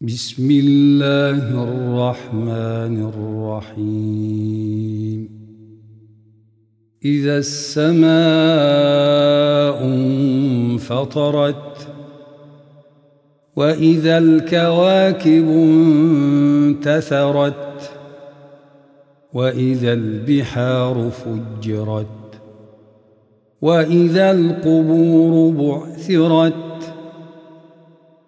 بسم الله الرحمن الرحيم. إذا السماء انفطرت وإذا الكواكب انتثرت وإذا البحار فجرت وإذا القبور بعثرت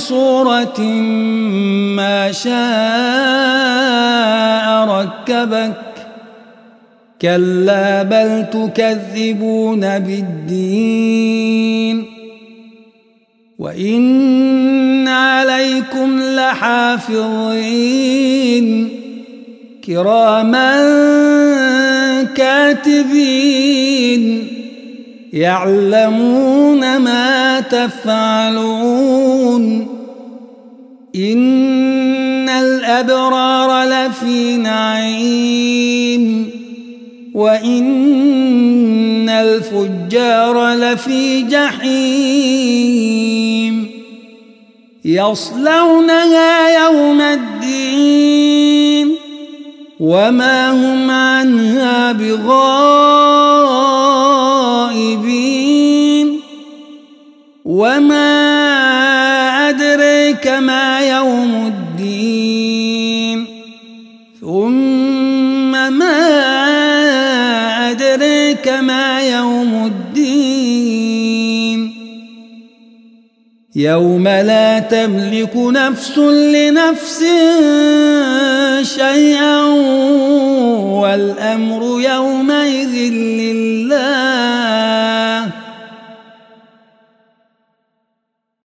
صورة ما شاء ركبك. كلا بل تكذبون بالدين. وإن عليكم لحافظين. كراما كاتبين. يعلمون ما تفعلون. إن الأبرار لفي نعيم وإن الفجار لفي جحيم يصلونها يوم الدين وما هم عنها بغائبين وما أدريك ما يوم الدين. ثم ما أدريك ما يوم الدين. يوم لا تملك نفس لنفس شيئا والأمر يومئذ لله